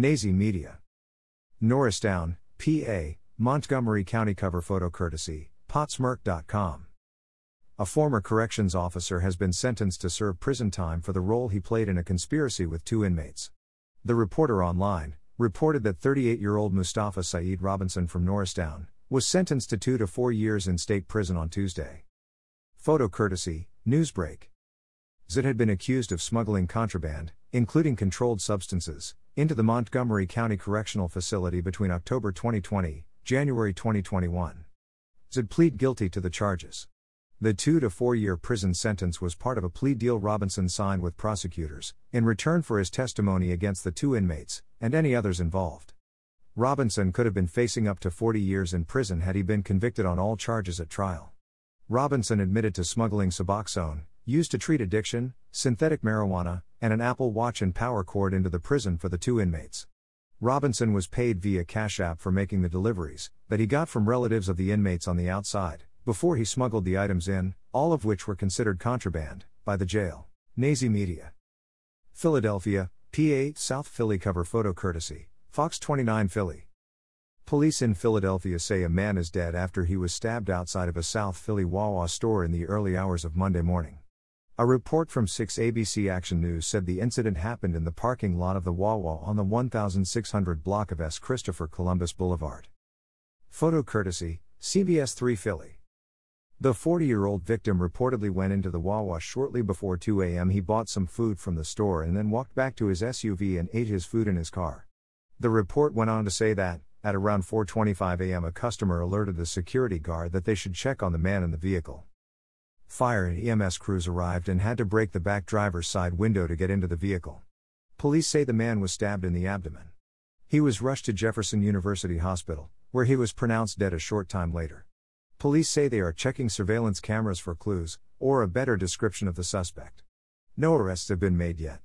Nazy Media. Norristown, PA, Montgomery County cover photo courtesy, potsmirk.com. A former corrections officer has been sentenced to serve prison time for the role he played in a conspiracy with two inmates. The reporter online reported that 38 year old Mustafa Saeed Robinson from Norristown was sentenced to two to four years in state prison on Tuesday. Photo courtesy, Newsbreak. Zid had been accused of smuggling contraband, including controlled substances, into the Montgomery County Correctional Facility between October 2020, January 2021. Zid plead guilty to the charges. The two to four year prison sentence was part of a plea deal Robinson signed with prosecutors, in return for his testimony against the two inmates, and any others involved. Robinson could have been facing up to 40 years in prison had he been convicted on all charges at trial. Robinson admitted to smuggling Suboxone, used to treat addiction, synthetic marijuana, and an Apple Watch and power cord into the prison for the two inmates. Robinson was paid via Cash App for making the deliveries, that he got from relatives of the inmates on the outside before he smuggled the items in, all of which were considered contraband, by the jail. Nazy Media. Philadelphia, PA, South Philly cover photo courtesy, Fox 29 Philly. Police in Philadelphia say a man is dead after he was stabbed outside of a South Philly Wawa store in the early hours of Monday morning. A report from 6 ABC Action News said the incident happened in the parking lot of the Wawa on the 1600 block of S. Christopher Columbus Boulevard. Photo courtesy, CBS 3 Philly. The 40 year old victim reportedly went into the Wawa shortly before 2 a.m. He bought some food from the store and then walked back to his SUV and ate his food in his car. The report went on to say that, at around 4:25 a.m. a customer alerted the security guard that they should check on the man in the vehicle. Fire and EMS crews arrived and had to break the back driver's side window to get into the vehicle. Police say the man was stabbed in the abdomen. He was rushed to Jefferson University Hospital, where he was pronounced dead a short time later. Police say they are checking surveillance cameras for clues, or a better description of the suspect. No arrests have been made yet.